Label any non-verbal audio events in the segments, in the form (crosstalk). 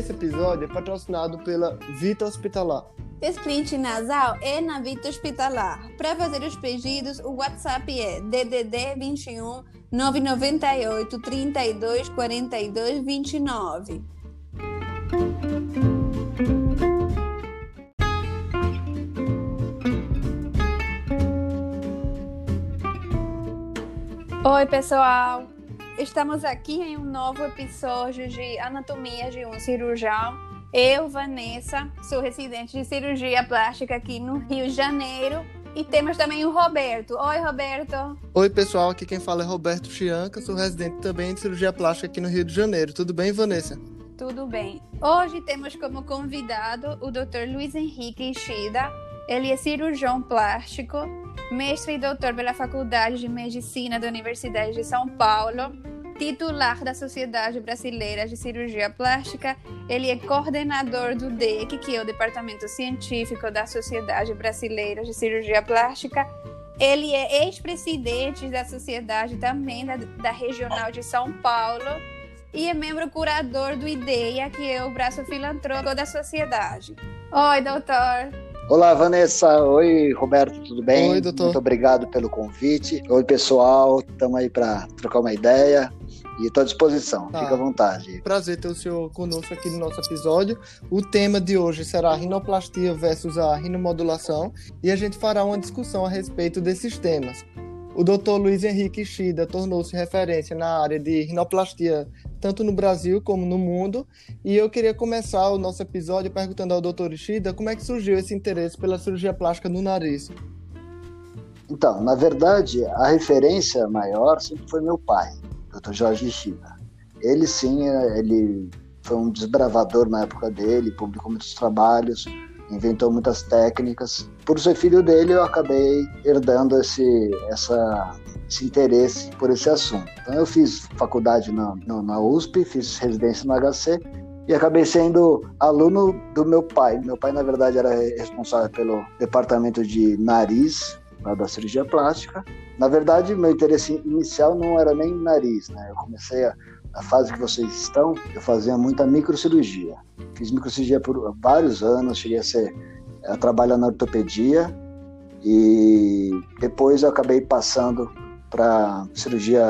Esse episódio é patrocinado pela Vita Hospitalar. Split nasal é na Vita Hospitalar. Para fazer os pedidos, o WhatsApp é DDD 21 998 32 42 29. Oi, pessoal! Estamos aqui em um novo episódio de Anatomia de um Cirurgião. Eu, Vanessa, sou residente de cirurgia plástica aqui no Rio de Janeiro. E temos também o Roberto. Oi, Roberto. Oi, pessoal. Aqui quem fala é Roberto Chianca. Sou residente também de cirurgia plástica aqui no Rio de Janeiro. Tudo bem, Vanessa? Tudo bem. Hoje temos como convidado o Dr. Luiz Henrique Ishida. Ele é cirurgião plástico, mestre e doutor pela Faculdade de Medicina da Universidade de São Paulo, titular da Sociedade Brasileira de Cirurgia Plástica. Ele é coordenador do DEC, que é o Departamento Científico da Sociedade Brasileira de Cirurgia Plástica. Ele é ex-presidente da sociedade também da, da Regional de São Paulo e é membro curador do IDEIA, que é o braço filantrópico da sociedade. Oi, doutor. Olá, Vanessa. Oi, Roberto, tudo bem? Oi, doutor. Muito obrigado pelo convite. Oi, pessoal. Estamos aí para trocar uma ideia e estou à disposição. Tá. Fica à vontade. Prazer ter o senhor conosco aqui no nosso episódio. O tema de hoje será a rinoplastia versus a rinomodulação e a gente fará uma discussão a respeito desses temas. O Dr. Luiz Henrique Shida tornou-se referência na área de rinoplastia tanto no Brasil como no mundo. E eu queria começar o nosso episódio perguntando ao Dr. Ishida como é que surgiu esse interesse pela cirurgia plástica no nariz. Então, na verdade, a referência maior sempre foi meu pai, Dr. Jorge Ishida. Ele sim, ele foi um desbravador na época dele, publicou muitos trabalhos, inventou muitas técnicas. Por ser filho dele, eu acabei herdando esse, essa esse interesse por esse assunto. Então eu fiz faculdade na, na USP, fiz residência no HC e acabei sendo aluno do meu pai. Meu pai, na verdade, era responsável pelo departamento de nariz da cirurgia plástica. Na verdade, meu interesse inicial não era nem nariz, né? Eu comecei a, a fase que vocês estão, eu fazia muita microcirurgia. Fiz microcirurgia por vários anos, cheguei a ser a trabalhar na ortopedia e depois eu acabei passando para cirurgia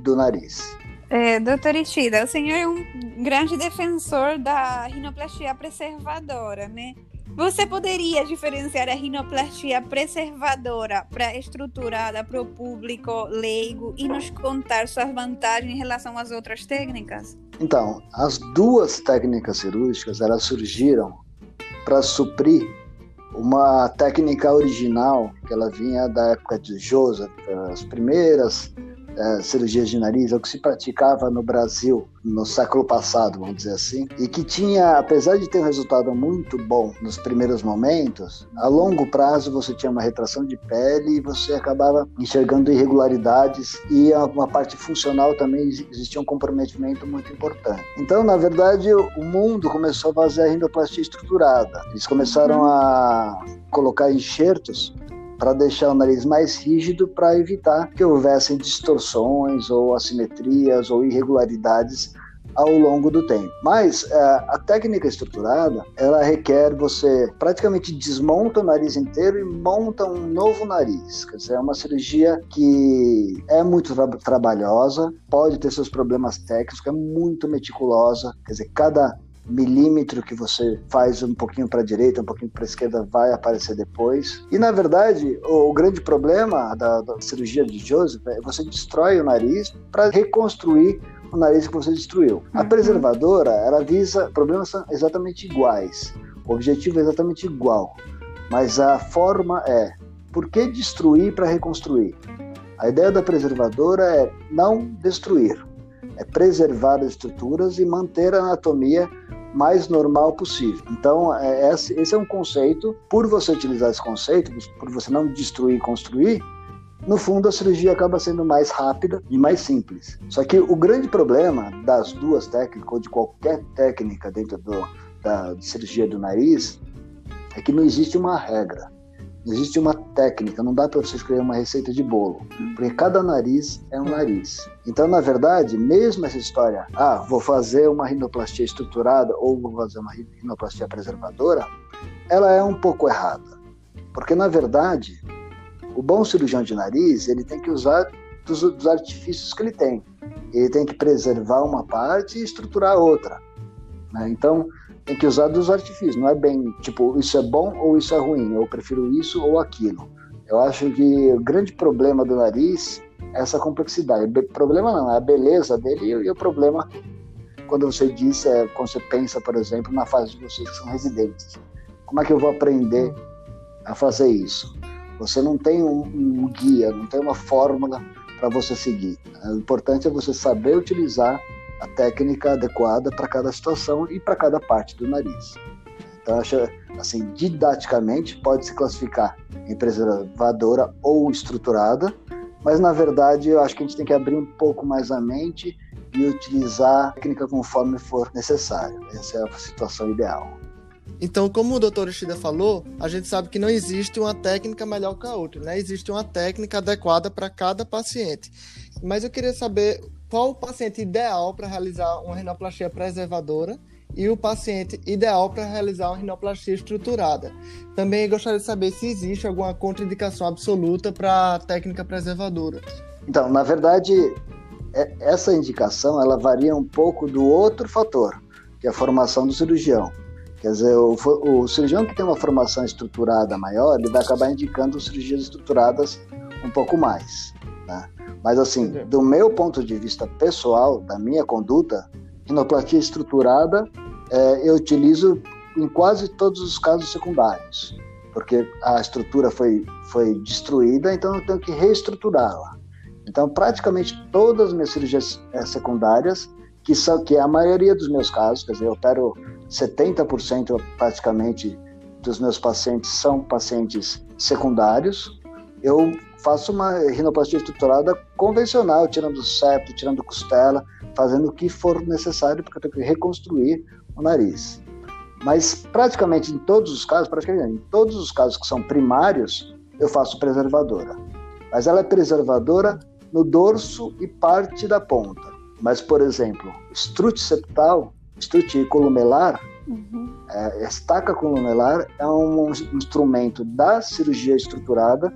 do nariz. É, doutor Ishida, o senhor é um grande defensor da rinoplastia preservadora, né? Você poderia diferenciar a rinoplastia preservadora para estruturada para o público leigo e nos contar suas vantagens em relação às outras técnicas? Então, as duas técnicas cirúrgicas elas surgiram para suprir uma técnica original que ela vinha da época de Joseph, as primeiras é, cirurgias de nariz, é o que se praticava no Brasil no século passado, vamos dizer assim, e que tinha, apesar de ter um resultado muito bom nos primeiros momentos, a longo prazo você tinha uma retração de pele e você acabava enxergando irregularidades e uma parte funcional também existia um comprometimento muito importante. Então, na verdade, o mundo começou a fazer a rinoplastia estruturada. Eles começaram uhum. a colocar enxertos para deixar o nariz mais rígido para evitar que houvessem distorções ou assimetrias ou irregularidades ao longo do tempo. Mas é, a técnica estruturada, ela requer você praticamente desmonta o nariz inteiro e monta um novo nariz. Quer dizer, é uma cirurgia que é muito tra trabalhosa, pode ter seus problemas técnicos, é muito meticulosa. Quer dizer, cada milímetro que você faz um pouquinho para a direita, um pouquinho para a esquerda, vai aparecer depois. E na verdade, o, o grande problema da, da, cirurgia de Joseph é você destrói o nariz para reconstruir o nariz que você destruiu. A uhum. preservadora, ela visa problemas são exatamente iguais. O objetivo é exatamente igual, mas a forma é por que destruir para reconstruir? A ideia da preservadora é não destruir, é preservar as estruturas e manter a anatomia mais normal possível. Então, é, esse é um conceito. Por você utilizar esse conceito, por você não destruir e construir, no fundo a cirurgia acaba sendo mais rápida e mais simples. Só que o grande problema das duas técnicas, ou de qualquer técnica dentro do, da cirurgia do nariz, é que não existe uma regra. Existe uma técnica, não dá para você escrever uma receita de bolo, porque cada nariz é um nariz. Então, na verdade, mesmo essa história, ah, vou fazer uma rinoplastia estruturada ou vou fazer uma rinoplastia preservadora, ela é um pouco errada. Porque, na verdade, o bom cirurgião de nariz, ele tem que usar dos, dos artifícios que ele tem. Ele tem que preservar uma parte e estruturar a outra. Né? Então, tem que usar dos artifícios. Não é bem tipo, isso é bom ou isso é ruim. Eu prefiro isso ou aquilo. Eu acho que o grande problema do nariz é essa complexidade. Problema não, é a beleza dele e o problema quando você disse, é, quando você pensa, por exemplo, na fase de vocês que são residentes. Como é que eu vou aprender a fazer isso? Você não tem um, um guia, não tem uma fórmula para você seguir. O importante é você saber utilizar a técnica adequada para cada situação e para cada parte do nariz. Então, acho assim, didaticamente pode se classificar em preservadora ou estruturada, mas na verdade eu acho que a gente tem que abrir um pouco mais a mente e utilizar a técnica conforme for necessário. Essa é a situação ideal. Então, como o doutor Ishida falou, a gente sabe que não existe uma técnica melhor que a outra, né? Existe uma técnica adequada para cada paciente. Mas eu queria saber qual o paciente ideal para realizar uma rinoplastia preservadora e o paciente ideal para realizar uma rinoplastia estruturada. Também gostaria de saber se existe alguma contraindicação absoluta para a técnica preservadora. Então, na verdade, é, essa indicação ela varia um pouco do outro fator, que é a formação do cirurgião. Quer dizer, o, o, cirurgião que tem uma formação estruturada maior, ele vai acabar indicando cirurgias estruturadas um pouco mais. Né? Mas, assim, do meu ponto de vista pessoal, da minha conduta, rinoplastia estruturada é, eu utilizo em quase todos os casos secundários, porque a estrutura foi, foi destruída, então eu tenho que reestruturá-la. Então, praticamente todas as minhas cirurgias é, secundárias, que são que é a maioria dos meus casos, quer dizer, eu opero 70% praticamente dos meus pacientes são pacientes secundários. Eu faço uma rinoplastia estruturada convencional, tirando septo, tirando costela, fazendo o que for necessário, porque eu tenho que reconstruir o nariz. Mas praticamente em todos os casos, praticamente em todos os casos que são primários, eu faço preservadora. Mas ela é preservadora no dorso e parte da ponta. Mas, por exemplo, estrute septal, estrute columelar, uhum. é, estaca columelar é um instrumento da cirurgia estruturada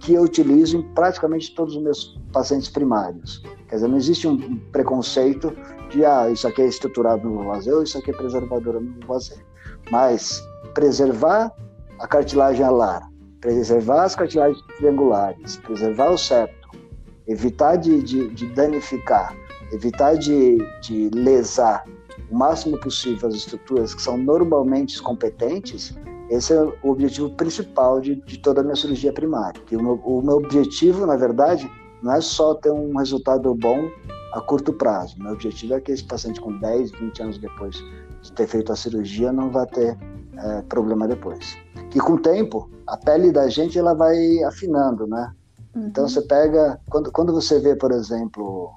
que eu utilizo em praticamente todos os meus pacientes primários. Quer dizer, não existe um preconceito de, ah, isso aqui é estruturado no vazio, isso aqui é preservadora no vazio. Mas preservar a cartilagem alar, preservar as cartilagens triangulares, preservar o septo, evitar de, de, de danificar, evitar de, de lesar o máximo possível as estruturas que são normalmente competentes, esse é o objetivo principal de, de toda a minha cirurgia primária. O, meu, o meu objetivo, na verdade, não é só ter um resultado bom a curto prazo. Meu objetivo é que esse paciente com 10, 20 anos depois de ter feito a cirurgia não vai ter é, problema depois. Que com o tempo, a pele da gente ela vai afinando, né? Uhum. Então você pega, quando, quando você vê, por exemplo,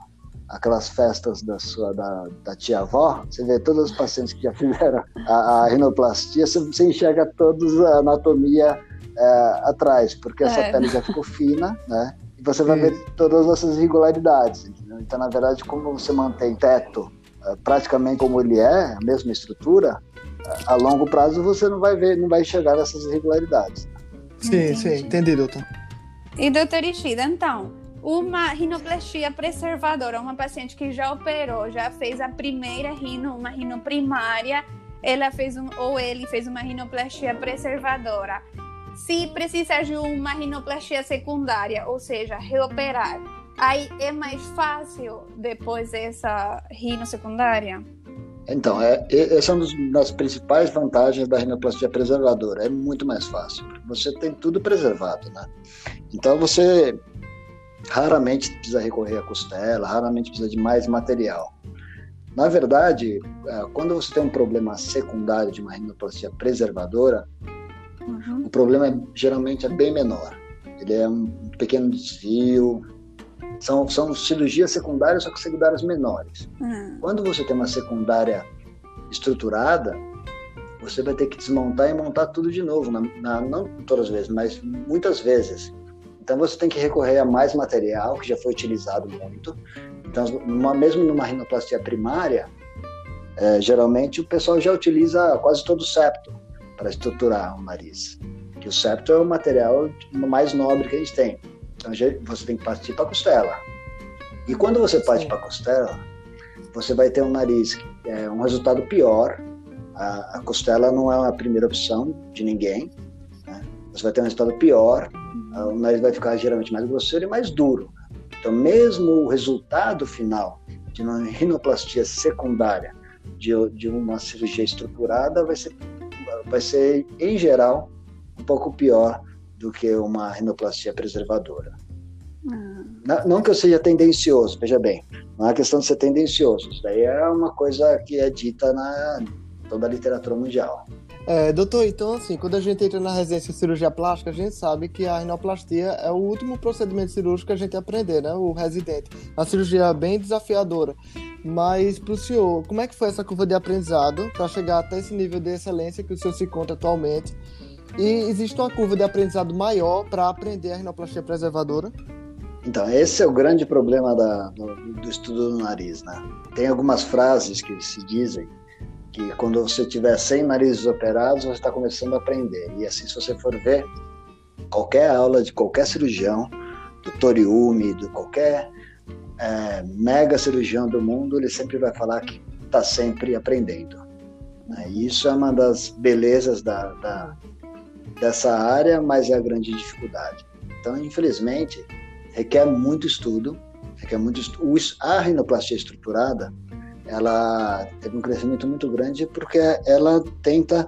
aquelas festas da sua da, da tia avó, você vê todos os pacientes que já fizeram a, a rinoplastia, você, você enxerga todos a anatomia é, atrás, porque essa é. pele já ficou fina, né? E você vai ver todas essas irregularidades. Entendeu? Então, na verdade, como você mantém teto é, praticamente como ele é, a mesma estrutura, a longo prazo você não vai ver, não vai enxergar essas irregularidades. Sim, Entendi. sim, entendi, doutor. E doutor Ishida, então, uma rinoplastia preservadora, uma paciente que já operou, já fez a primeira rino, uma rino primária, ela fez um, ou ele fez uma rinoplastia preservadora. Se precisar de uma rinoplastia secundária, ou seja, reoperar, aí é mais fácil depois dessa rino secundária? Então, é, essa é uma das principais vantagens da rinoplastia preservadora. É muito mais fácil. Você tem tudo preservado, né? Então, você raramente precisa recorrer à costela, raramente precisa de mais material. Na verdade, é, quando você tem um problema secundário de uma rinoplastia preservadora, uhum. o problema é, geralmente é bem menor. Ele é um pequeno desvio, são, são cirurgias secundárias, só que secundárias menores. Uhum. Quando você tem uma secundária estruturada, você vai ter que desmontar e montar tudo de novo, na, na, não todas as vezes, mas muitas vezes. Então você tem que recorrer a mais material que já foi utilizado muito. Então, numa, mesmo numa rinoplastia primária, é, geralmente o pessoal já utiliza quase todo o septo para estruturar o nariz. Que o septo é o material mais nobre que a gente tem. Então você tem que partir para a costela. E quando você parte para a costela, você vai ter um nariz, é, um resultado pior. A, a, costela não é a primeira opção de ninguém. Você vai ter um resultado pior. O nariz vai ficar geralmente mais grosseiro e mais duro. Então, mesmo o resultado final de uma (laughs) rinoplastia secundária de, de uma cirurgia estruturada vai ser, vai ser, em geral, um pouco pior do que uma rinoplastia preservadora. Ah. Não, não, que eu seja tendencioso, veja bem, não é questão de ser tendencioso, isso daí é uma coisa que é dita na toda a literatura mundial. É, doutor, então assim, quando a gente entra na residência de cirurgia plástica, a gente sabe que a rinoplastia é o último procedimento cirúrgico que a gente aprender, né? O residente. A cirurgia é bem desafiadora. Mas para o senhor, como é que foi essa curva de aprendizado para chegar até esse nível de excelência que o senhor se conta atualmente? E existe uma curva de aprendizado maior para aprender a rinoplastia preservadora? Então, esse é o grande problema da, do, do, estudo do nariz, né? Tem algumas frases que se dizem que quando você tiver 100 narizes operados, você está começando a aprender. E assim, se você for ver qualquer aula de qualquer cirurgião, do Toriumi, de qualquer é, mega cirurgião do mundo, ele sempre vai falar que está sempre aprendendo. Né? E isso é uma das belezas da, da, dessa área, mas é a grande dificuldade. Então, infelizmente, requer muito estudo, requer muito estudo. A rinoplastia estruturada, ela teve um crescimento muito grande porque ela tenta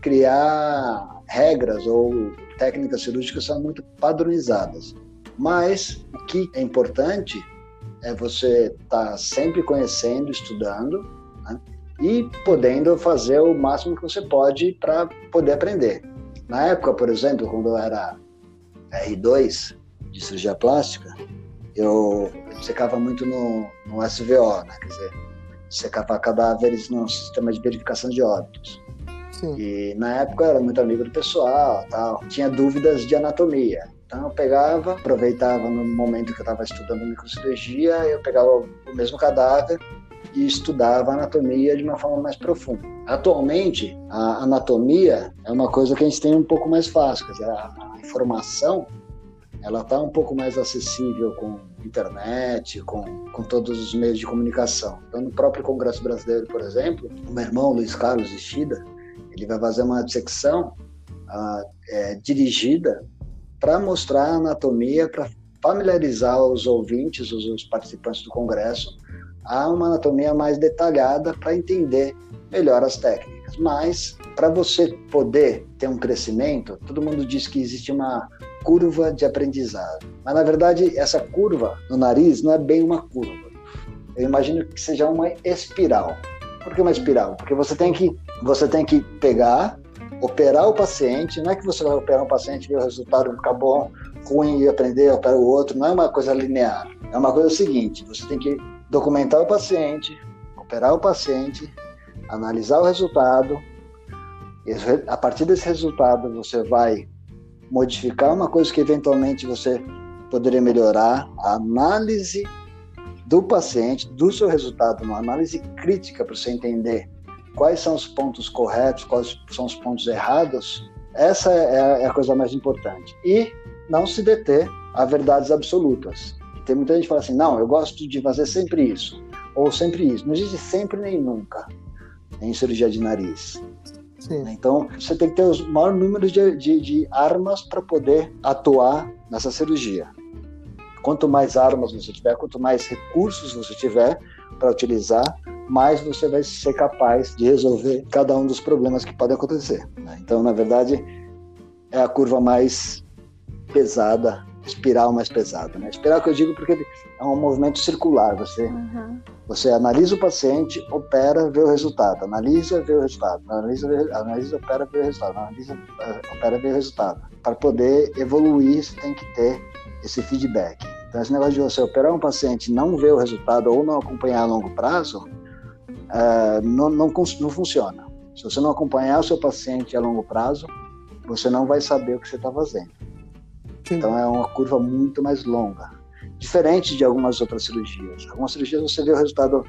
criar regras ou técnicas cirúrgicas são muito padronizadas. Mas o que é importante é você estar tá sempre conhecendo, estudando né? e podendo fazer o máximo que você pode para poder aprender. Na época, por exemplo, quando eu era R2 de cirurgia plástica, eu secava muito no, no SVO, né? quer dizer, secava cadáveres no sistema de verificação de óbitos. Sim. E na época eu era muito amigo do pessoal, tal, tinha dúvidas de anatomia. Então eu pegava, aproveitava no momento que eu estava estudando microcirurgia, eu pegava o mesmo cadáver e estudava anatomia de uma forma mais profunda. Atualmente, a anatomia é uma coisa que a gente tem um pouco mais fácil, quer dizer, a informação ela está um pouco mais acessível com internet, com, com todos os meios de comunicação. Então, no próprio Congresso Brasileiro, por exemplo, o meu irmão Luiz Carlos Ishida, ele vai fazer uma dissecção uh, é, dirigida para mostrar a anatomia, para familiarizar os ouvintes, os, os participantes do Congresso, a uma anatomia mais detalhada para entender melhor as técnicas. Mas, para você poder ter um crescimento, todo mundo diz que existe uma curva de aprendizado. Mas, na verdade, essa curva no nariz não é bem uma curva. Eu imagino que seja uma espiral. Por que uma espiral? Porque você tem que, você tem que pegar, operar o paciente. Não é que você vai operar um paciente, ver o resultado, ficar bom, ruim e aprender, operar o outro. Não é uma coisa linear. É uma coisa seguinte: você tem que documentar o paciente, operar o paciente, analisar o resultado. A partir desse resultado, você vai modificar uma coisa que eventualmente você poderia melhorar. A análise do paciente, do seu resultado, uma análise crítica para você entender quais são os pontos corretos, quais são os pontos errados. Essa é a coisa mais importante. E não se deter a verdades absolutas. Tem muita gente que fala assim: não, eu gosto de fazer sempre isso, ou sempre isso. Não existe sempre nem nunca em cirurgia de nariz. Sim. Então, você tem que ter os maior número de, de, de armas para poder atuar nessa cirurgia. Quanto mais armas você tiver, quanto mais recursos você tiver para utilizar, mais você vai ser capaz de resolver cada um dos problemas que podem acontecer. Né? Então, na verdade, é a curva mais pesada espiral mais pesada. Né? Espiral que eu digo porque é um movimento circular. Você, uhum. você analisa o paciente, opera, vê o resultado. Analisa, vê o resultado. Analisa, vê, analisa opera, vê o resultado. Analisa, eh, opera, vê o resultado. Para poder evoluir, você tem que ter esse feedback. Então, esse negócio de você operar um paciente não ver o resultado ou não acompanhar a longo prazo, uh, não, não, não funciona. Se você não acompanhar o seu paciente a longo prazo, você não vai saber o que você está fazendo. Então é uma curva muito mais longa. Diferente de algumas outras cirurgias. Algumas cirurgias você vê o resultado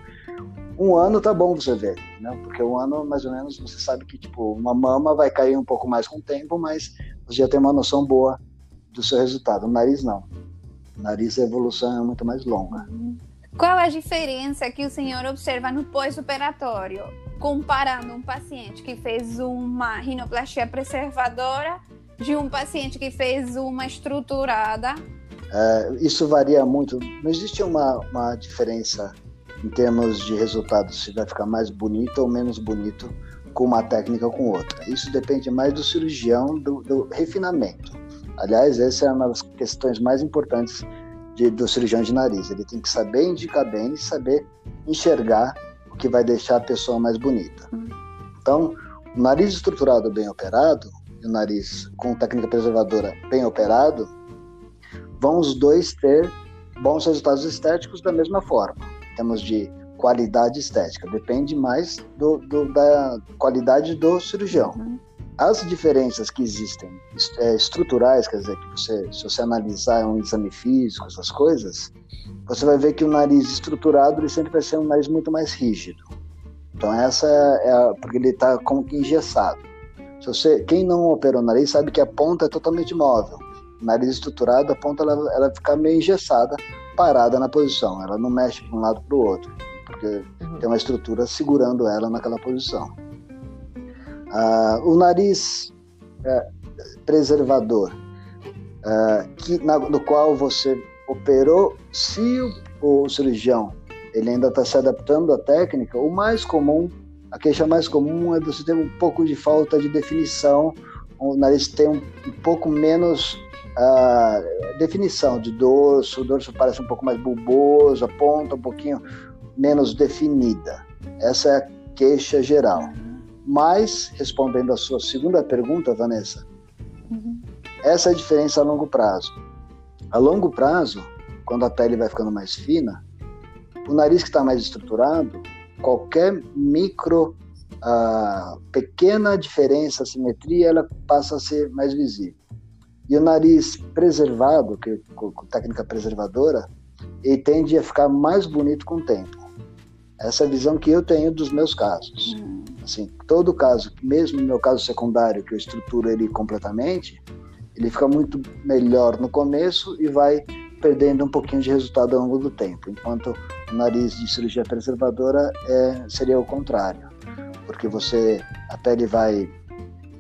um ano tá bom você ver, né? Porque um ano, mais ou menos, você sabe que, tipo, uma mama vai cair um pouco mais com o tempo, mas você já tem uma noção boa do seu resultado. O nariz, não. O nariz, a evolução é muito mais longa. Qual a diferença que o senhor observa no pós-operatório, comparando um paciente que fez uma rinoplastia preservadora de um paciente que fez uma estruturada? É, isso varia muito. Não existe uma, uma diferença em termos de resultado, se vai ficar mais bonito ou menos bonito com uma técnica ou com outra. Isso depende mais do cirurgião, do, do refinamento. Aliás, essa é uma das questões mais importantes de, do cirurgião de nariz. Ele tem que saber indicar bem e saber enxergar o que vai deixar a pessoa mais bonita. Então, o nariz estruturado bem operado e o nariz com técnica preservadora bem operado, vão os dois ter bons resultados estéticos da mesma forma termos de qualidade estética, depende mais do, do, da qualidade do cirurgião. Uhum. As diferenças que existem é, estruturais, quer dizer, que você, se você analisar um exame físico, essas coisas, você vai ver que o nariz estruturado ele sempre vai ser um nariz muito mais rígido. Então essa é a, porque ele está como que engessado. Se você, quem não operou o nariz sabe que a ponta é totalmente móvel. O nariz estruturado, a ponta ela, ela fica meio engessada parada na posição, ela não mexe para um lado para o outro, porque uhum. tem uma estrutura segurando ela naquela posição. Ah, o nariz é, preservador, é, que, na, no qual você operou, se o, o cirurgião ele ainda está se adaptando à técnica, o mais comum, a queixa mais comum é você ter um pouco de falta de definição, o nariz tem um, um pouco menos a definição de dorso, o dorso parece um pouco mais bulboso, a ponta um pouquinho menos definida. Essa é a queixa geral. Mas, respondendo a sua segunda pergunta, Vanessa, uhum. essa é a diferença a longo prazo. A longo prazo, quando a pele vai ficando mais fina, o nariz que está mais estruturado, qualquer micro, uh, pequena diferença, simetria, ela passa a ser mais visível. E o nariz preservado, que com técnica preservadora, ele tende a ficar mais bonito com o tempo. Essa é a visão que eu tenho dos meus casos. Hum. Assim, todo caso, mesmo no meu caso secundário, que eu estruturo ele completamente, ele fica muito melhor no começo e vai perdendo um pouquinho de resultado ao longo do tempo, enquanto nariz de cirurgia preservadora é, seria o contrário, porque você a pele vai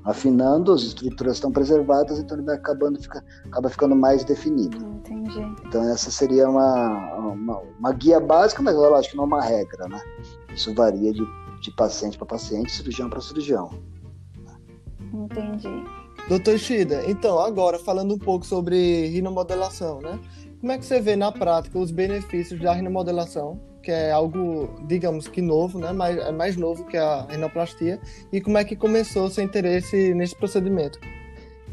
afinando, as estruturas estão preservadas, então ele vai acabando, fica, acaba ficando mais definido. Entendi. Então essa seria uma, uma, uma guia básica, mas eu acho que não é uma regra, né? Isso varia de, de paciente para paciente, cirurgião para cirurgião. Entendi. Doutor Shida, então, agora falando um pouco sobre rinomodelação, né? Como é que você vê na prática os benefícios da rinomodelação que é algo, digamos que novo, né? Mas é mais novo que a rinoplastia. E como é que começou o seu interesse nesse procedimento?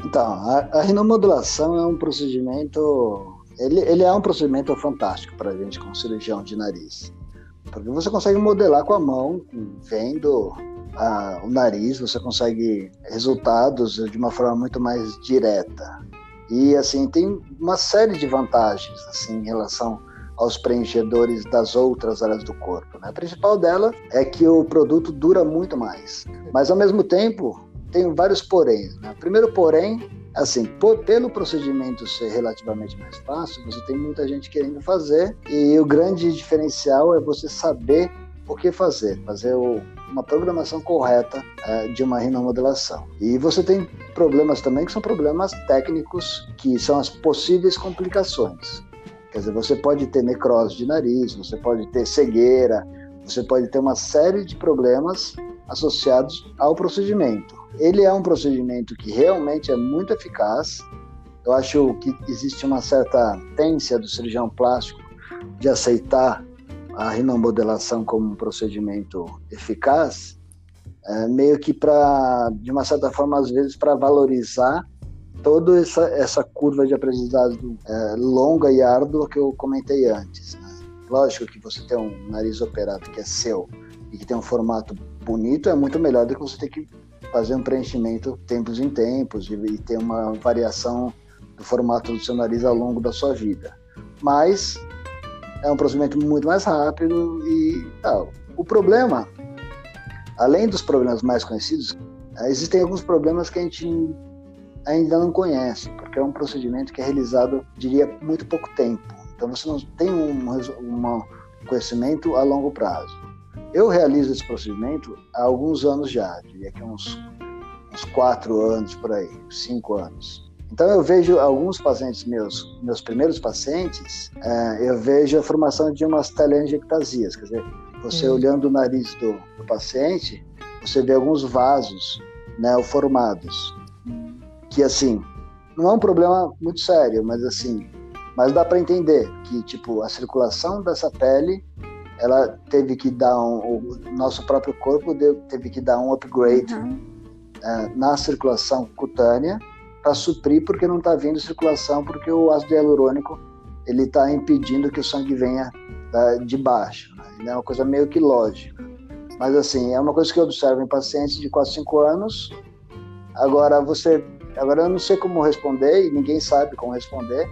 Então, a, a rinomodulação é um procedimento. Ele, ele é um procedimento fantástico para a gente, como cirurgião de nariz. Porque você consegue modelar com a mão, vendo a, o nariz, você consegue resultados de uma forma muito mais direta. E, assim, tem uma série de vantagens, assim, em relação aos preenchedores das outras áreas do corpo. Né? A principal dela é que o produto dura muito mais, mas ao mesmo tempo tem vários porém. Né? Primeiro porém, assim, por, pelo procedimento ser relativamente mais fácil, você tem muita gente querendo fazer e o grande diferencial é você saber o que fazer, fazer o, uma programação correta é, de uma rinomodelação. E você tem problemas também que são problemas técnicos, que são as possíveis complicações. Quer dizer, você pode ter necrose de nariz, você pode ter cegueira, você pode ter uma série de problemas associados ao procedimento. Ele é um procedimento que realmente é muito eficaz. Eu acho que existe uma certa tendência do cirurgião plástico de aceitar a rinomodelação como um procedimento eficaz, é, meio que para, de uma certa forma, às vezes, para valorizar toda essa, essa curva de aprendizado é, longa e árdua que eu comentei antes. Né? Lógico que você tem um nariz operado que é seu e que tem um formato bonito é muito melhor do que você ter que fazer um preenchimento tempos em tempos e ter uma variação do formato do seu nariz ao longo da sua vida. Mas é um procedimento muito mais rápido e tal. O problema, além dos problemas mais conhecidos, existem alguns problemas que a gente ainda não conhece, porque é um procedimento que é realizado, diria, muito pouco tempo. Então você não tem um, um conhecimento a longo prazo. Eu realizo esse procedimento há alguns anos já, diria que uns, uns quatro anos por aí, cinco anos. Então eu vejo alguns pacientes meus, meus primeiros pacientes, é, eu vejo a formação de umas telangiectasias, quer dizer, você hum. olhando o nariz do, do, paciente, você vê alguns vasos né, formados, que assim, não é um problema muito sério, mas assim, mas dá para entender que tipo a circulação dessa pele, ela teve que dar um, o nosso próprio corpo deu, teve que dar um upgrade uhum. na circulação cutânea para suprir porque não está vindo circulação porque o ácido hialurônico ele está impedindo que o sangue venha da, de baixo. Né? É uma coisa meio que lógica. Mas assim, é uma coisa que eu observo em pacientes de 4, 5 anos. Agora você, agora eu não sei como responder e ninguém sabe como responder.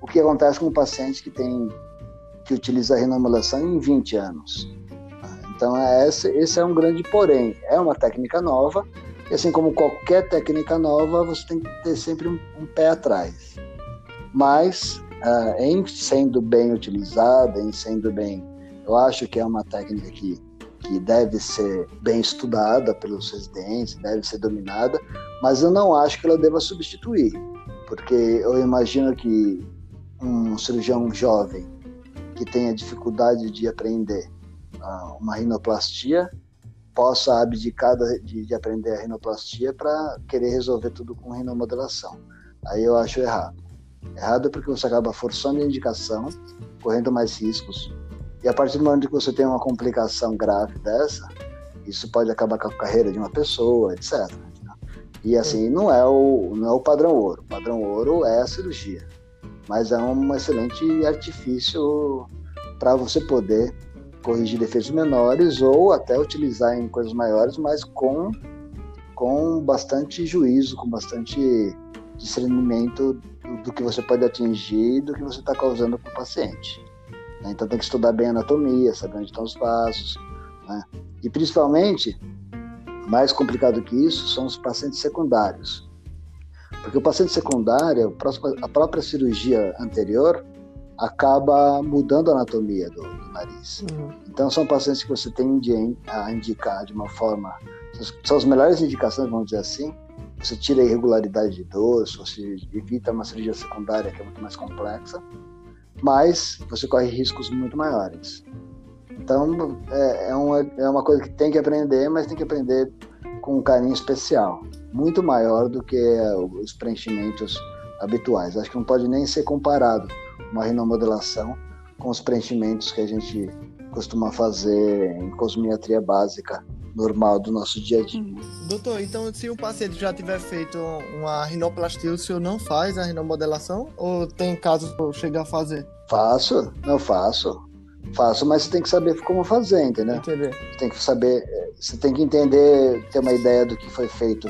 O que acontece com um paciente que tem que utiliza a renomulação em 20 anos? Então esse, esse é um grande porém. É uma técnica nova, e assim como qualquer técnica nova, você tem que ter sempre um, um pé atrás. Mas, uh, em sendo bem utilizada, em sendo bem. Eu acho que é uma técnica que, que deve ser bem estudada pelos residentes, deve ser dominada, mas eu não acho que ela deva substituir, porque eu imagino que um cirurgião jovem que tenha dificuldade de aprender uh, uma rinoplastia possa abdicar de, de aprender a rinoplastia para querer resolver tudo com rinomodelação. Aí eu acho errado. Errado porque você acaba forçando a indicação, correndo mais riscos, e a partir do momento que você tem uma complicação grave dessa, isso pode acabar com a carreira de uma pessoa, etc. E assim, não é o, não é o padrão ouro. O padrão ouro é a cirurgia. Mas é um excelente artifício para você poder corrigir defeitos menores ou até utilizar em coisas maiores, mas com, com bastante juízo, com bastante discernimento do, do que você pode atingir e do que você está causando para o paciente. Né? Então tem que estudar bem a anatomia, saber onde estão os passos. Né? E principalmente, mais complicado que isso, são os pacientes secundários. Porque o paciente secundário, a própria cirurgia anterior, acaba mudando a anatomia do, do nariz. Uhum. Então, são pacientes que você tem a indicar de uma forma. São as melhores indicações, vamos dizer assim. Você tira a irregularidade de dorso, você evita uma cirurgia secundária que é muito mais complexa, mas você corre riscos muito maiores. Então, é, é, uma, é uma coisa que tem que aprender, mas tem que aprender com um carinho especial, muito maior do que os preenchimentos habituais. Acho que não pode nem ser comparado uma rinomodelação com os preenchimentos que a gente costuma fazer em cosmiatria básica normal do nosso dia a dia. Doutor, então se o paciente já tiver feito uma rinoplastia, o senhor não faz a rinomodelação? Ou tem casos que chega a fazer? Faço, não faço. Faço, mas você tem que saber como fazer, entendeu? Entender. Você tem que saber, você tem que entender, ter uma ideia do que foi feito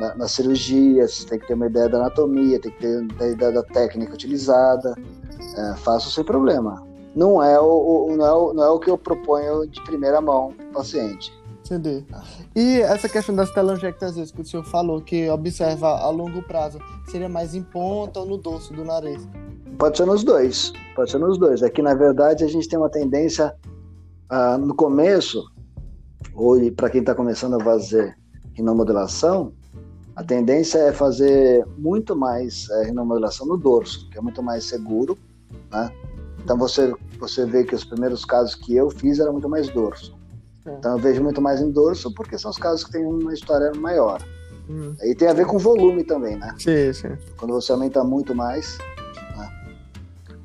na, na, cirurgia, você tem que ter uma ideia da anatomia, tem que ter uma ideia da técnica utilizada. É, faço sem problema. Não é o, o, não, é o, não é o que eu proponho de primeira mão para o paciente. Entendi. E essa questão das telangiectasias que o senhor falou, que observa a longo prazo, seria mais em ponta ou no dorso do nariz? Pode ser nos dois. Pode ser nos dois. Aqui, na verdade, a gente tem uma tendência uh, no começo, ou para quem está começando a fazer rinomodelação, a tendência é fazer muito mais é, no dorso, que é muito mais seguro, né? Então você você vê que os primeiros casos que eu fiz era muito mais dorso. É. Então eu vejo muito mais em dorso porque são os casos que têm uma história maior. Hum. E tem a ver com volume também, né? Sim, sim. Quando você aumenta muito mais. Né?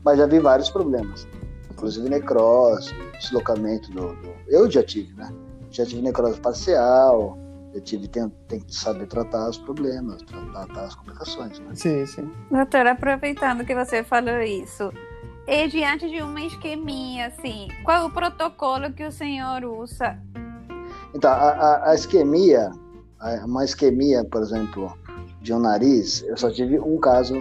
Mas já vi vários problemas. Inclusive necrose, deslocamento do, do, Eu já tive, né? Já tive necrose parcial, eu tive tem, tem que saber tratar os problemas, tratar as complicações. Né? Sim, sim. Doutor, aproveitando que você falou isso, e diante de uma isquemia, assim, qual é o protocolo que o senhor usa? Então, a, a, a isquemia, uma isquemia, por exemplo, de um nariz, eu só tive um caso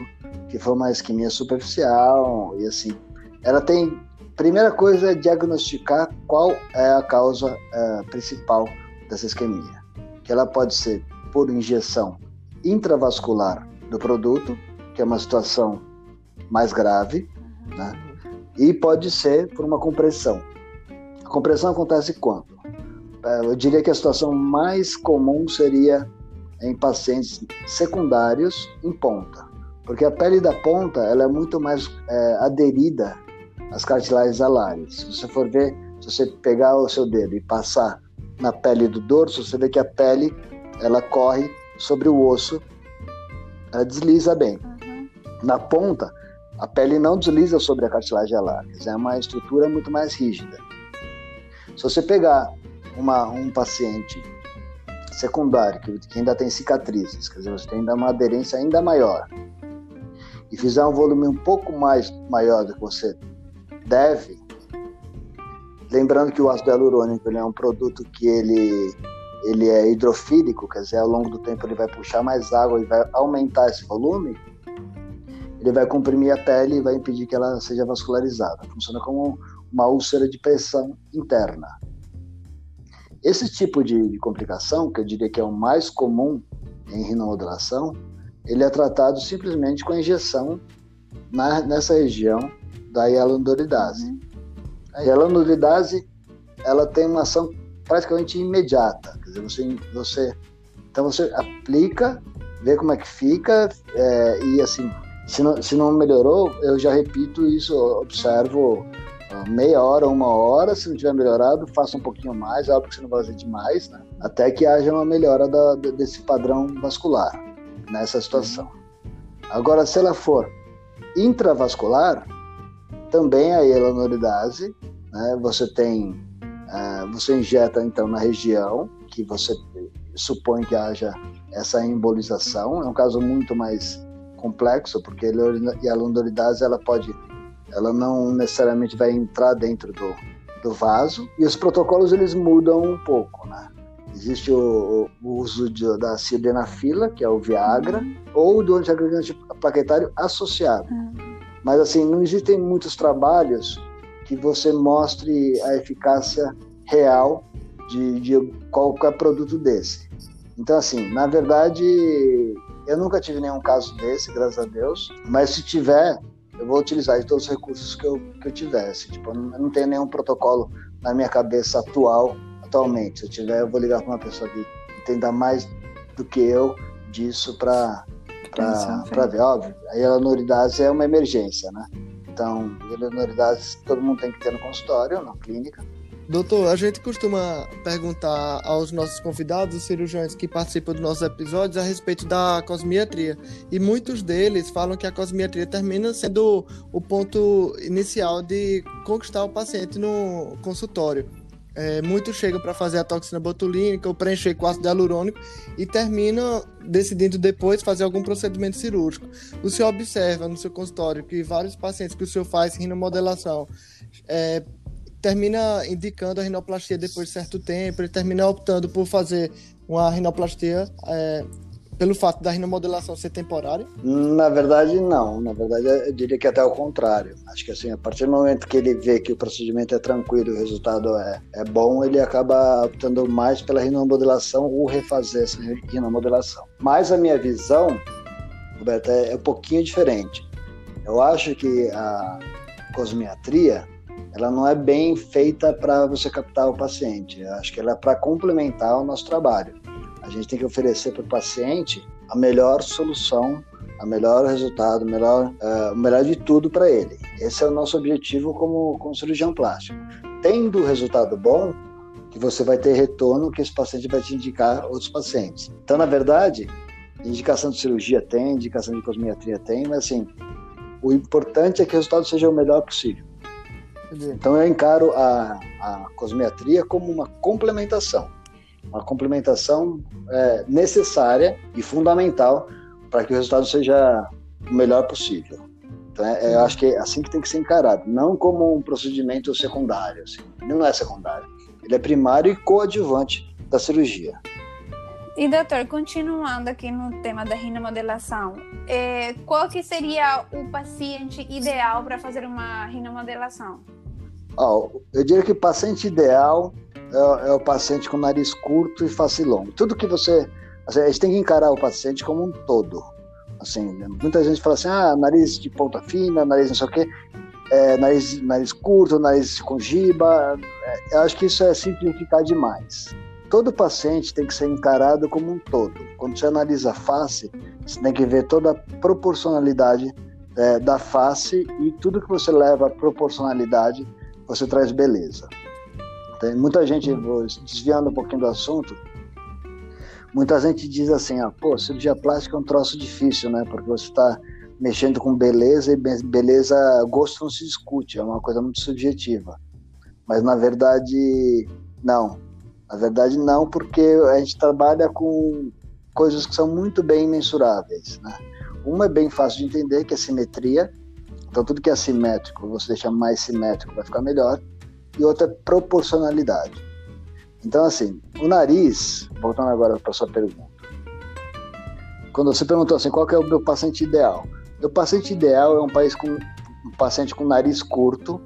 que foi uma isquemia superficial e assim, ela tem primeira coisa é diagnosticar qual é a causa é, principal dessa isquemia, que ela pode ser por injeção intravascular do produto, que é uma situação mais grave, né? e pode ser por uma compressão. A compressão acontece quando? É, eu diria que a situação mais comum seria em pacientes secundários em ponta, porque a pele da ponta ela é muito mais é, aderida às cartilagens alares. Se você for ver, se você pegar o seu dedo e passar na pele do dorso, você vê que a pele ela corre sobre o osso, ela desliza bem. Uhum. Na ponta, a pele não desliza sobre a cartilagem alar, é uma estrutura muito mais rígida. Se você pegar uma, um paciente secundário que, que ainda tem cicatrizes, quer dizer, você tem ainda uma aderência ainda maior, e fizer um volume um pouco mais maior do que você deve, lembrando que o ácido hialurônico é um produto que ele ele é hidrofílico, quer dizer, ao longo do tempo ele vai puxar mais água e vai aumentar esse volume, ele vai comprimir a pele e vai impedir que ela seja vascularizada. Funciona como uma úlcera de pressão interna. Esse tipo de, complicação, que eu diria que é o mais comum em rinomodulação, ele é tratado simplesmente com a injeção na, nessa região da hialuronidase. Uhum. A hialuronidase ela tem uma ação praticamente imediata. Quer dizer, você, você, então você aplica, vê como é que fica é, e assim, se não, se não melhorou, eu já repito isso, observo meia hora, uma hora, se não tiver melhorado, faça um pouquinho mais, é óbvio que você não vai fazer demais, né? Até que haja uma melhora da, desse padrão vascular nessa situação. Agora, se ela for intravascular, também a hialuronidase, né? Você tem, uh, você injeta então na região que você supõe que haja essa embolização. É um caso muito mais complexo, porque a hialuronidase ela pode ela não necessariamente vai entrar dentro do, do vaso e os protocolos eles mudam um pouco, né? Existe o, o uso de, da sildenafila, que é o Viagra, ou do antiagregante plaquetário associado. Uhum. Mas assim, não existem muitos trabalhos que você mostre a eficácia real de, de qualquer produto desse. Então, assim, na verdade, eu nunca tive nenhum caso desse, graças a Deus, mas se tiver, eu vou utilizar de todos os recursos que eu, que eu tivesse. Tipo, eu não tenho nenhum protocolo na minha cabeça atual, atualmente. Se eu tiver, eu vou ligar para uma pessoa que entenda mais do que eu disso para para ver, óbvio. A hialuronidase é uma emergência, né? Então, hialuronidase todo mundo tem que ter no consultório, na clínica. Doutor, a gente costuma perguntar aos nossos convidados, os cirurgiões que participam dos nossos episódios, a respeito da cosmiatria. E muitos deles falam que a cosmiatria termina sendo o ponto inicial de conquistar o paciente no consultório. É, muitos chegam para fazer a toxina botulínica ou preencher com ácido hialurônico e terminam decidindo depois fazer algum procedimento cirúrgico. O senhor observa no seu consultório que vários pacientes que o senhor faz rinomodelação é, termina indicando a rinoplastia depois de certo tempo, ele termina optando por fazer uma rinoplastia é, pelo fato da rinomodelação ser temporária? Na verdade, não. Na verdade, eu diria que até o contrário. Acho que assim, a partir do momento que ele vê que o procedimento é tranquilo, o resultado é, é bom, ele acaba optando mais pela rinomodelação ou refazer essa rinomodelação. Mas a minha visão, Roberto, é, é um pouquinho diferente. Eu acho que a cosmiatria ela não é bem feita para você captar o paciente. Eu acho que ela é para complementar o nosso trabalho. A gente tem que oferecer para o paciente a melhor solução, a melhor resultado, o melhor, uh, o melhor de tudo para ele. Esse é o nosso objetivo como, como cirurgião plástico. Tendo resultado bom, que você vai ter retorno, que esse paciente vai te indicar outros pacientes. Então, na verdade, indicação de cirurgia tem, indicação de cosmiatria tem, mas assim, o importante é que o resultado seja o melhor possível. Então eu encaro a, a cosmetria como uma complementação, uma complementação é, necessária e fundamental para que o resultado seja o melhor possível. Então é, eu acho que é assim que tem que ser encarado, não como um procedimento secundário. Assim. Ele não é secundário, ele é primário e coadjuvante da cirurgia. E doutor, continuando aqui no tema da rinomodelação, é, qual que seria o paciente ideal para fazer uma rinomodelação? Eu diria que o paciente ideal é, é, o paciente com nariz curto e face longa. Tudo que você. Assim, a gente tem que encarar o paciente como um todo. Assim, muita gente fala assim, ah, nariz de ponta fina, nariz não sei o quê, é, nariz, nariz curto, nariz com giba. É, eu acho que isso é simplificar demais. Todo paciente tem que ser encarado como um todo. Quando você analisa a face, você tem que ver toda a proporcionalidade é, da face e tudo que você leva à proporcionalidade, você traz beleza. Tem muita gente, desviando um pouquinho do assunto, muita gente diz assim, ah, pô, cirurgia plástica é um troço difícil, né? Porque você está mexendo com beleza e beleza, gosto não se discute, é uma coisa muito subjetiva. Mas na verdade, não. Na verdade, não, porque a gente trabalha com coisas que são muito bem mensuráveis, né? Uma é bem fácil de entender, que é simetria. Então, tudo que é simétrico, você deixa mais simétrico, vai ficar melhor. E outra é proporcionalidade. Então, assim, o nariz, voltando agora para sua pergunta, quando você perguntou assim, qual é o meu paciente ideal? Meu paciente ideal é um, país com, um paciente com nariz curto,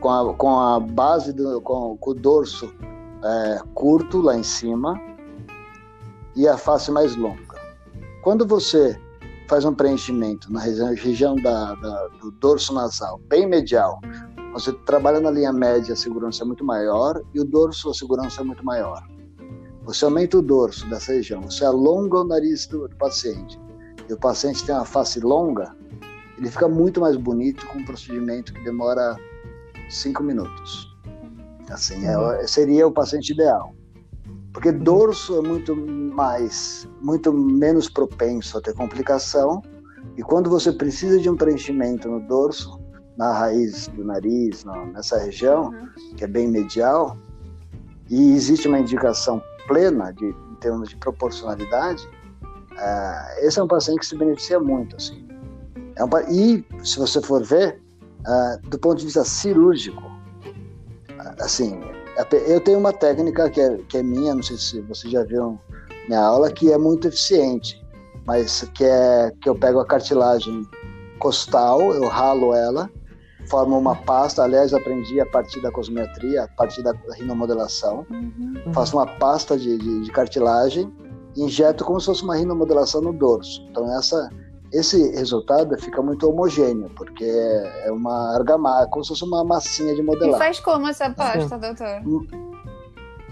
com a, com a base, do, com, com o dorso é, curto lá em cima e a face mais longa. Quando você faz um preenchimento na região, da, da, do dorso nasal, bem medial, você trabalha na linha média, a segurança é muito maior, e o dorso, a segurança é muito maior. Você aumenta o dorso dessa região, você alonga o nariz do, do paciente, e o paciente tem uma face longa, ele fica muito mais bonito com um procedimento que demora cinco minutos. Assim, é, seria o paciente ideal. Porque dorso é muito mais, muito menos propenso a ter complicação, e quando você precisa de um preenchimento no dorso, na raiz do nariz, nessa região, que é bem medial, e existe uma indicação plena de, em termos de proporcionalidade, uh, esse é um paciente que se beneficia muito. Assim. É um, e, se você for ver, uh, do ponto de vista cirúrgico, uh, assim, eu tenho uma técnica que é, que é minha, não sei se você já viu minha aula, que é muito eficiente, mas que é que eu pego a cartilagem costal, eu ralo ela, forma uma pasta. Aliás, aprendi a partir da cosmetria, a partir da rinomodelação. Uhum. Faço uma pasta de, de, de, cartilagem injeto como se fosse uma rinomodelação no dorso. Então, essa, esse resultado fica muito homogêneo, porque é uma argamassa, como se fosse uma massinha de modelar. E faz como essa pasta, doutor? Hum.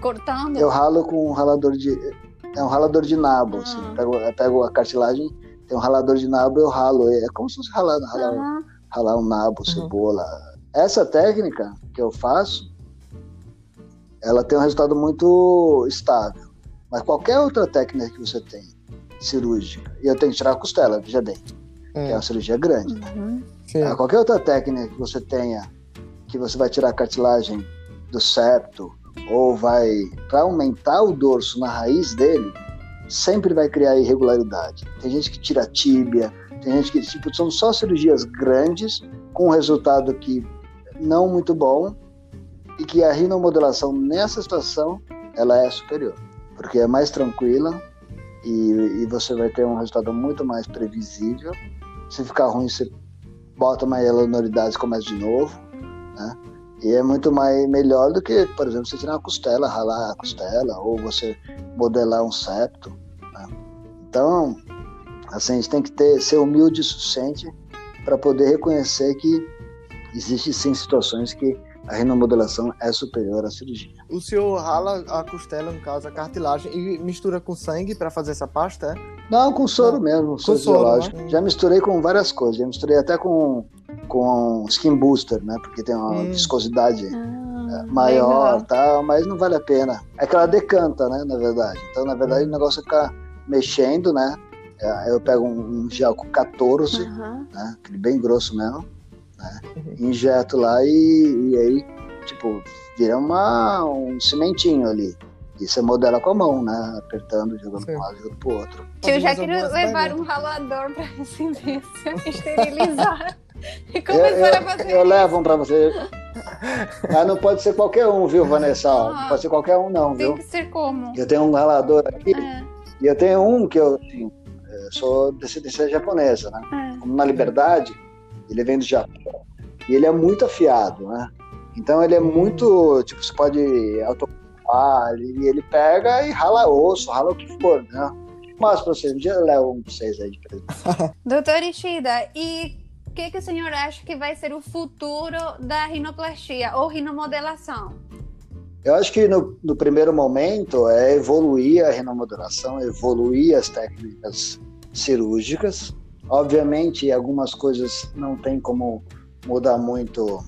Cortando? Eu ralo com um ralador de. É um ralador de nabo. Assim. Ah. Pego, pego a cartilagem, tem um ralador de nabo, eu ralo. É como se fosse ralando. Uhum ralar um nabo, uhum. cebola. Essa técnica que eu faço, ela tem um resultado muito estável. Mas qualquer outra técnica que você tem, cirúrgica, e eu tenho que tirar a costela, veja bem, que é uma cirurgia grande, né? Uhum. Ah, qualquer outra técnica que você tenha, que você vai tirar a cartilagem do septo, ou vai para aumentar o dorso na raiz dele, sempre vai criar irregularidade. Tem gente que tira a tíbia, tem gente que tipo, são só cirurgias grandes, com um resultado que não muito bom, e que a rinomodelação nessa situação ela é superior, porque é mais tranquila e, e você vai ter um resultado muito mais previsível. Se ficar ruim, você bota uma hialuronidase e começa de novo, né? E é muito mais melhor do que, por exemplo, você tirar uma costela, ralar a costela, ou você modelar um septo. Né? Então, Assim, a gente tem que ter, ser humilde o suficiente para poder reconhecer que existe sim situações que a renomodelação é superior à cirurgia. O senhor rala a costela, no caso, a cartilagem, e mistura com sangue para fazer essa pasta, é? Não, com soro Não. mesmo, com soro né? Já misturei com várias coisas, já misturei até com, com skin booster, né? Porque tem uma hum. viscosidade ah, é, maior, tal, mas não vale a pena. É que ela decanta, né? Na verdade. Então, na verdade, hum. o negócio é ficar mexendo, né? É, eu pego um, gel com 14, uhum. né, aquele bem grosso mesmo, né, (laughs) injeto lá e, e, aí, tipo, vira uma, um cimentinho ali. E você modela com a mão, né? Apertando, jogando para um lado, jogando pro outro. Eu já queria levar um ralador para residência, (laughs) esterilizar. e começar eu, eu, a fazer. Eu levo um para você. Mas não pode ser qualquer um, viu, Vanessa? Ah, não pode ser qualquer um, não, Tem viu? que ser como? Eu tenho um ralador aqui, É, e eu tenho um que eu, assim, eu sou descendência japonesa, né? é. Como na Liberdade, ele vem do Japão. E ele é muito afiado, né? Então ele é muito, tipo, você pode autocupar, ele, ele pega e rala osso, rala o que for, né? Mas pra vocês, um dia eu levo um pra vocês aí de presente. (laughs) Doutor Ishida, e o que, que o senhor acha que vai ser o futuro da rinoplastia ou rinomodelação? Eu acho que no, no primeiro momento é evoluir a renomodelação, evoluir as técnicas cirúrgicas. Obviamente, algumas coisas não tem como mudar muito,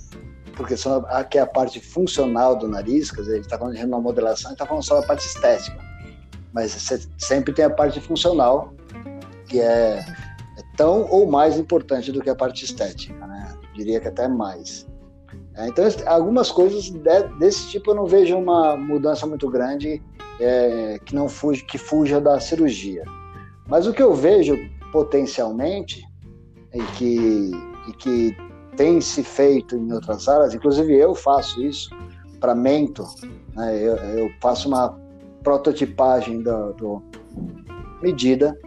porque só aqui é a parte funcional do nariz, quer dizer, ele está falando de renomodelação, ele está falando só da parte estética. Mas você sempre tem a parte funcional, que é, é tão ou mais importante do que a parte estética, né? Eu diria que até mais. É, então, algumas coisas de, desse tipo eu não vejo uma mudança muito grande é, que não fuja, que fuja da cirurgia. Mas o que eu vejo potencialmente e que, e que tem se feito em outras áreas, inclusive eu faço isso para mento, né, eu, eu, faço uma prototipagem do medida,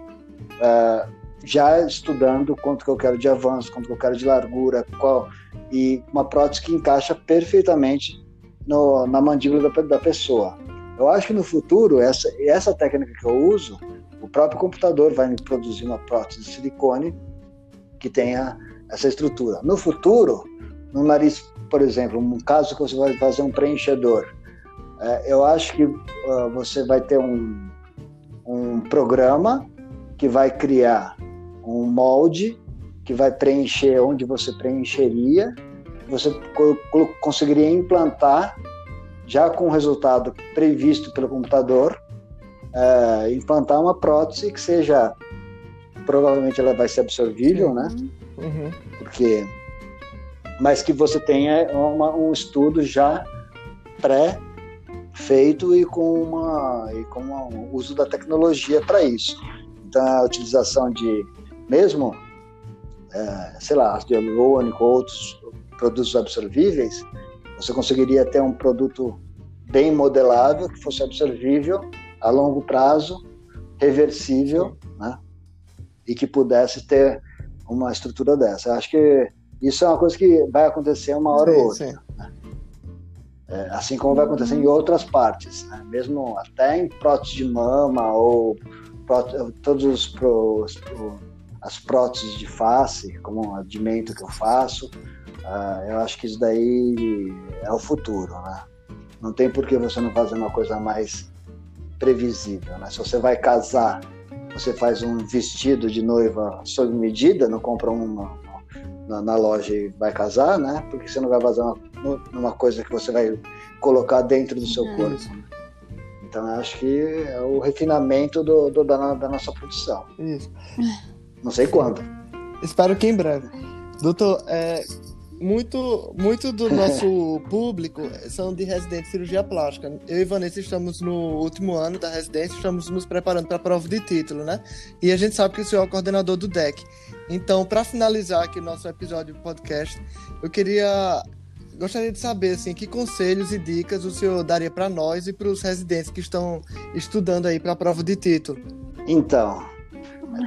uh, já estudando quanto que eu quero de avanço, quanto que eu quero de largura, qual e uma prótese que encaixa perfeitamente no, na mandíbula da, da, pessoa. Eu acho que no futuro, essa, essa técnica que eu uso, o próprio computador vai produzir uma prótese de silicone que tenha essa estrutura. No futuro, no nariz, por exemplo, um caso que você vai fazer um preenchedor, é, eu acho que uh, você vai ter um, um programa que vai criar um molde que vai preencher onde você preencheria, você conseguiria implantar, já com o resultado previsto pelo computador, é, implantar uma prótese que seja, provavelmente ela vai ser absorvível, né? Uhum. Porque, mas que você tenha uma, um estudo já pré-feito e com uma e com o uso da tecnologia para isso. Então a utilização de mesmo é, sei lá, ácido hialurônico ou outros produtos absorvíveis, você conseguiria ter um produto bem modelável, que fosse absorvível a longo prazo, reversível, né? E que pudesse ter uma estrutura dessa. Eu acho que isso é uma coisa que vai acontecer uma hora sim, ou outra. Né? É, assim como vai acontecer em outras partes, né? mesmo até em prótese de mama ou prótese, todos os, os, os as próteses de face, como a de mento que eu faço, uh, eu acho que isso daí é o futuro, né? Não tem por que você não fazer uma coisa mais previsível, né? Se você vai casar, você faz um vestido de noiva sob medida, não compra uma na, na loja e vai casar, né? Porque você não vai fazer uma, uma coisa que você vai colocar dentro do seu corpo. Né? Então, eu acho que é o refinamento do, do da, da nossa produção. Isso. Não sei quando. Espero que em breve. Doutor, é, muito, muito do nosso (laughs) público são de residente de cirurgia plástica. Eu e Vanessa estamos no último ano da residência, estamos nos preparando para a prova de título, né? E a gente sabe que o senhor é o coordenador do DEC. Então, para finalizar aqui o nosso episódio do podcast, eu queria gostaria de saber assim, que conselhos e dicas o senhor daria para nós e para os residentes que estão estudando aí para a prova de título. Então,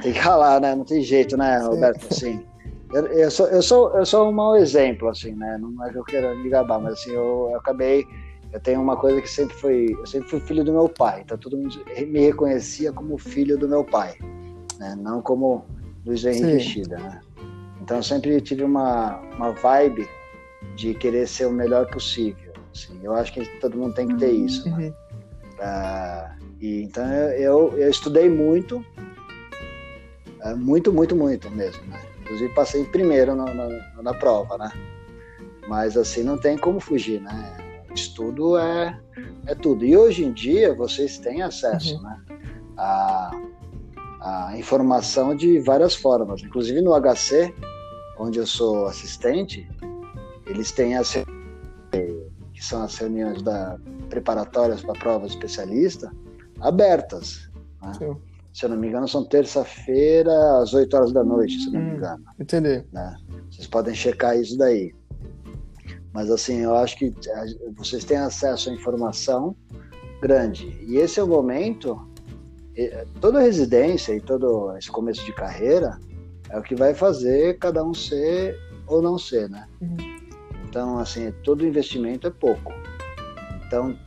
tem que ralar, né? Não tem jeito, né, Roberto? Assim, eu, eu, sou, eu, sou, eu sou um mau exemplo, assim, né? Não é que eu queira me gabar, mas assim, eu, eu acabei. Eu tenho uma coisa que sempre foi. Eu sempre fui filho do meu pai, então todo mundo me reconhecia como filho do meu pai, né? Não como Luiz Henrique Chida, né? Então eu sempre tive uma, uma vibe de querer ser o melhor possível. Assim. Eu acho que todo mundo tem que ter isso. Né? Uhum. Uh, e, então eu, eu estudei muito, uh, muito, muito, muito mesmo. Né? Inclusive passei em primeiro na, na, na, prova, né? Mas assim não tem como fugir, né? Estudo é, é tudo. E hoje em dia vocês têm acesso, uhum. né? A, a informação de várias formas. Inclusive no HC, onde eu sou assistente, eles têm as que são as reuniões da, preparatórias para prova de especialista abertas. Né? Se eu não me engano, são terça-feira às 8 horas da noite, se eu não hum, me engano. Entendi. Né? Vocês podem checar isso daí. Mas assim, eu acho que vocês têm acesso à informação grande. E esse é o momento, toda residência e todo esse começo de carreira é o que vai fazer cada um ser ou não ser, né? Uhum. Então, assim, todo investimento é pouco. Então,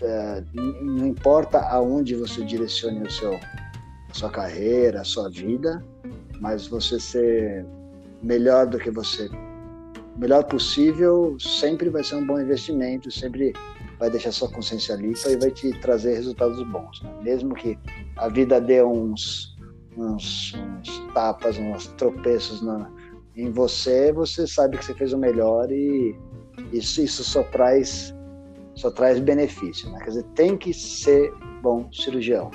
é, não importa aonde você direcione o seu, sua carreira, sua vida, mas você ser melhor do que você melhor possível sempre vai ser um bom investimento, sempre vai deixar sua consciência limpa e vai te trazer resultados bons. Né? Mesmo que a vida dê uns, uns, uns tapas, uns tropeços na, em você, você sabe que você fez o melhor e isso, isso só traz só traz benefício. Né? Quer dizer, tem que ser bom cirurgião.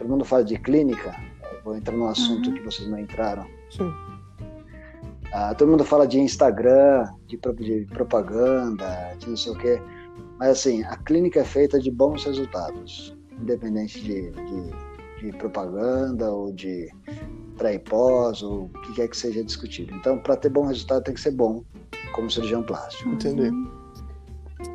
Todo mundo fala de clínica, vou entrar num assunto uhum. que vocês não entraram. Sim. Ah, todo mundo fala de Instagram, de, de, propaganda, de não sei o quê. Mas assim, a clínica é feita de bons resultados, independente de, de, de propaganda ou de pré e pós, ou o que quer que seja discutido. Então, para ter bom resultado, tem que ser bom como cirurgião plástico. Entender.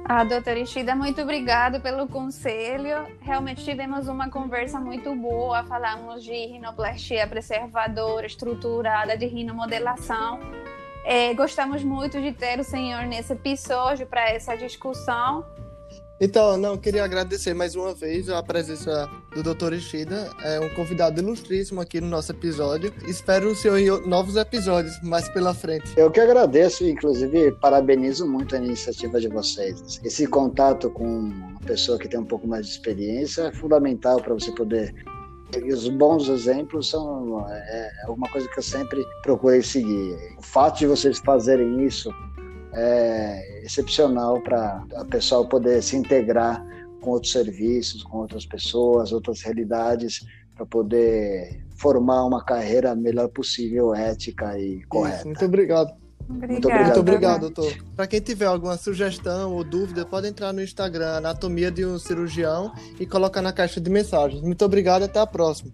Ah, doutora Ishida, muito obrigado pelo conselho. Realmente tivemos uma conversa muito boa. Falamos de rinoplastia preservadora, estruturada, de rinomodelação. É, gostamos muito de ter o senhor nesse episódio para essa discussão. Então, não, queria agradecer mais uma vez a presença do Dr. Ishida, é um convidado ilustríssimo aqui no nosso episódio. Espero o senhor em novos episódios mais pela frente. Eu que agradeço, inclusive parabenizo muito a iniciativa de vocês. Esse contato com uma pessoa que tem um pouco mais de experiência é fundamental para você poder e os bons exemplos são é, é uma coisa que eu sempre procurei seguir. O fato de vocês fazerem isso é excepcional para o pessoal poder se integrar com outros serviços, com outras pessoas, outras realidades, para poder formar uma carreira melhor possível, ética e correta. Isso, muito obrigado. Obrigada, muito obrigado, muito obrigado doutor. Para quem tiver alguma sugestão ou dúvida, pode entrar no Instagram Anatomia de um Cirurgião e colocar na caixa de mensagens. Muito obrigado, até a próxima.